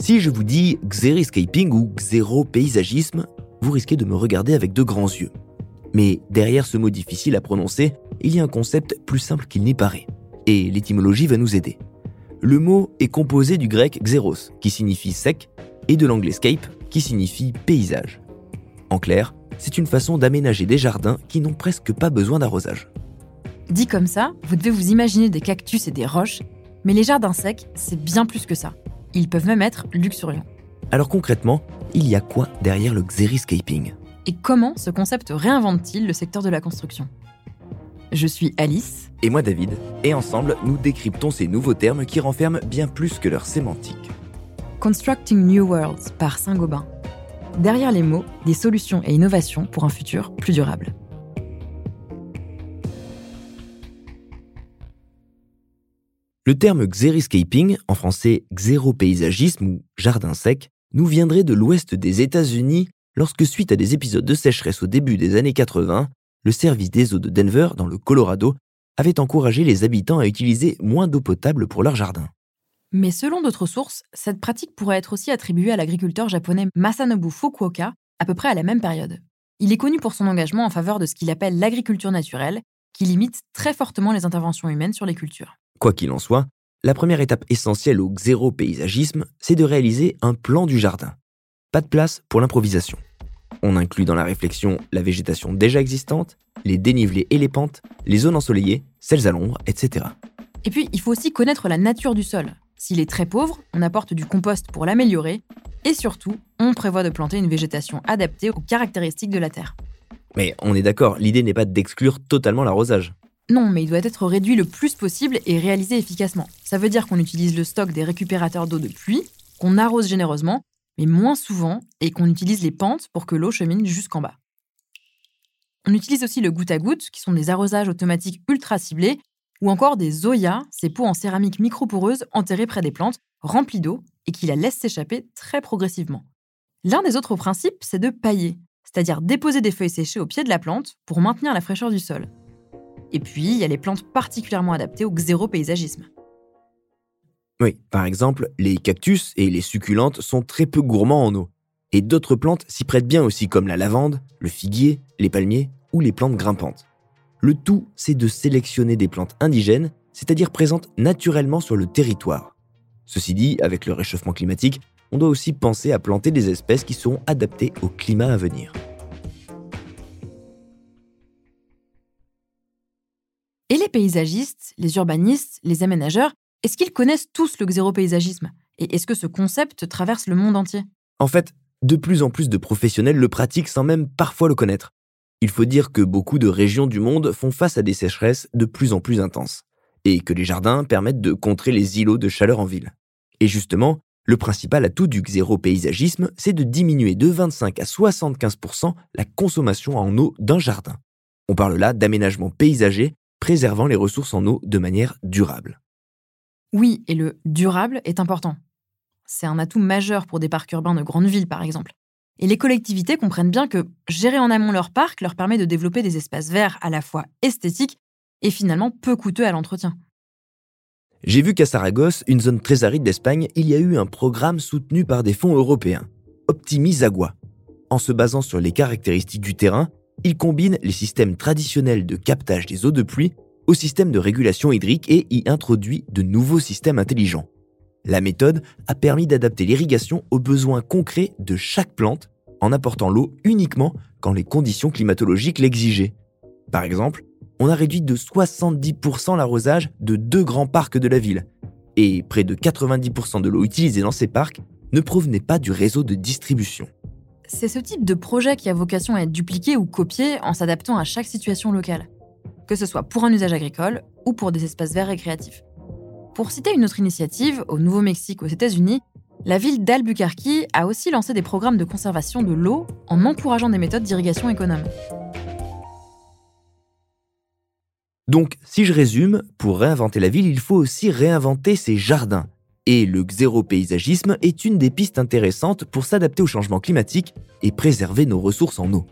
Si je vous dis xeriscaping ou xéropaysagisme, vous risquez de me regarder avec de grands yeux. Mais derrière ce mot difficile à prononcer, il y a un concept plus simple qu'il n'y paraît. Et l'étymologie va nous aider. Le mot est composé du grec xeros, qui signifie sec, et de l'anglais scape, qui signifie paysage. En clair, c'est une façon d'aménager des jardins qui n'ont presque pas besoin d'arrosage. Dit comme ça, vous devez vous imaginer des cactus et des roches, mais les jardins secs, c'est bien plus que ça. Ils peuvent même être luxuriants. Alors concrètement, il y a quoi derrière le xeriscaping Et comment ce concept réinvente-t-il le secteur de la construction? Je suis Alice. Et moi David, et ensemble, nous décryptons ces nouveaux termes qui renferment bien plus que leur sémantique. Constructing New Worlds par Saint-Gobain. Derrière les mots, des solutions et innovations pour un futur plus durable. Le terme xeriscaping, en français xéropaysagisme ou jardin sec, nous viendrait de l'ouest des États-Unis lorsque, suite à des épisodes de sécheresse au début des années 80, le service des eaux de Denver, dans le Colorado, avait encouragé les habitants à utiliser moins d'eau potable pour leur jardin. Mais selon d'autres sources, cette pratique pourrait être aussi attribuée à l'agriculteur japonais Masanobu Fukuoka, à peu près à la même période. Il est connu pour son engagement en faveur de ce qu'il appelle l'agriculture naturelle, qui limite très fortement les interventions humaines sur les cultures. Quoi qu'il en soit, la première étape essentielle au xéropaysagisme, c'est de réaliser un plan du jardin. Pas de place pour l'improvisation. On inclut dans la réflexion la végétation déjà existante, les dénivelés et les pentes, les zones ensoleillées, celles à l'ombre, etc. Et puis, il faut aussi connaître la nature du sol. S'il est très pauvre, on apporte du compost pour l'améliorer. Et surtout, on prévoit de planter une végétation adaptée aux caractéristiques de la terre. Mais on est d'accord, l'idée n'est pas d'exclure totalement l'arrosage. Non, mais il doit être réduit le plus possible et réalisé efficacement. Ça veut dire qu'on utilise le stock des récupérateurs d'eau de pluie, qu'on arrose généreusement, mais moins souvent, et qu'on utilise les pentes pour que l'eau chemine jusqu'en bas. On utilise aussi le goutte à goutte, qui sont des arrosages automatiques ultra ciblés, ou encore des zoyas, ces pots en céramique microporeuse enterrés près des plantes, remplis d'eau, et qui la laissent s'échapper très progressivement. L'un des autres principes, c'est de pailler, c'est-à-dire déposer des feuilles séchées au pied de la plante pour maintenir la fraîcheur du sol. Et puis, il y a les plantes particulièrement adaptées au xéropaysagisme. Oui, par exemple, les cactus et les succulentes sont très peu gourmands en eau. Et d'autres plantes s'y prêtent bien aussi, comme la lavande, le figuier, les palmiers ou les plantes grimpantes. Le tout, c'est de sélectionner des plantes indigènes, c'est-à-dire présentes naturellement sur le territoire. Ceci dit, avec le réchauffement climatique, on doit aussi penser à planter des espèces qui seront adaptées au climat à venir. Paysagistes, les urbanistes, les aménageurs, est-ce qu'ils connaissent tous le xéropaysagisme? Et est-ce que ce concept traverse le monde entier? En fait, de plus en plus de professionnels le pratiquent sans même parfois le connaître. Il faut dire que beaucoup de régions du monde font face à des sécheresses de plus en plus intenses, et que les jardins permettent de contrer les îlots de chaleur en ville. Et justement, le principal atout du xéropaysagisme, c'est de diminuer de 25 à 75% la consommation en eau d'un jardin. On parle là d'aménagement paysager préservant les ressources en eau de manière durable. Oui, et le durable est important. C'est un atout majeur pour des parcs urbains de grandes villes, par exemple. Et les collectivités comprennent bien que gérer en amont leur parc leur permet de développer des espaces verts à la fois esthétiques et finalement peu coûteux à l'entretien. J'ai vu qu'à Saragosse, une zone très aride d'Espagne, il y a eu un programme soutenu par des fonds européens, Optimise Agua. En se basant sur les caractéristiques du terrain, il combine les systèmes traditionnels de captage des eaux de pluie au système de régulation hydrique et y introduit de nouveaux systèmes intelligents. La méthode a permis d'adapter l'irrigation aux besoins concrets de chaque plante en apportant l'eau uniquement quand les conditions climatologiques l'exigeaient. Par exemple, on a réduit de 70% l'arrosage de deux grands parcs de la ville, et près de 90% de l'eau utilisée dans ces parcs ne provenait pas du réseau de distribution. C'est ce type de projet qui a vocation à être dupliqué ou copié en s'adaptant à chaque situation locale, que ce soit pour un usage agricole ou pour des espaces verts récréatifs. Pour citer une autre initiative, au Nouveau-Mexique, aux États-Unis, la ville d'Albuquerque a aussi lancé des programmes de conservation de l'eau en encourageant des méthodes d'irrigation économe. Donc, si je résume, pour réinventer la ville, il faut aussi réinventer ses jardins. Et le xéropaysagisme est une des pistes intéressantes pour s'adapter au changement climatique et préserver nos ressources en eau,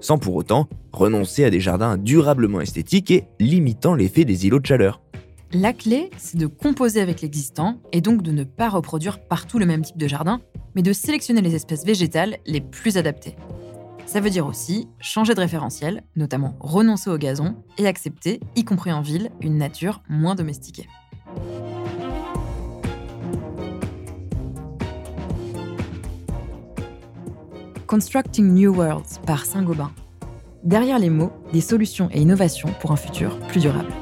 sans pour autant renoncer à des jardins durablement esthétiques et limitant l'effet des îlots de chaleur. La clé, c'est de composer avec l'existant et donc de ne pas reproduire partout le même type de jardin, mais de sélectionner les espèces végétales les plus adaptées. Ça veut dire aussi changer de référentiel, notamment renoncer au gazon et accepter, y compris en ville, une nature moins domestiquée. Constructing New Worlds par Saint-Gobain. Derrière les mots, des solutions et innovations pour un futur plus durable.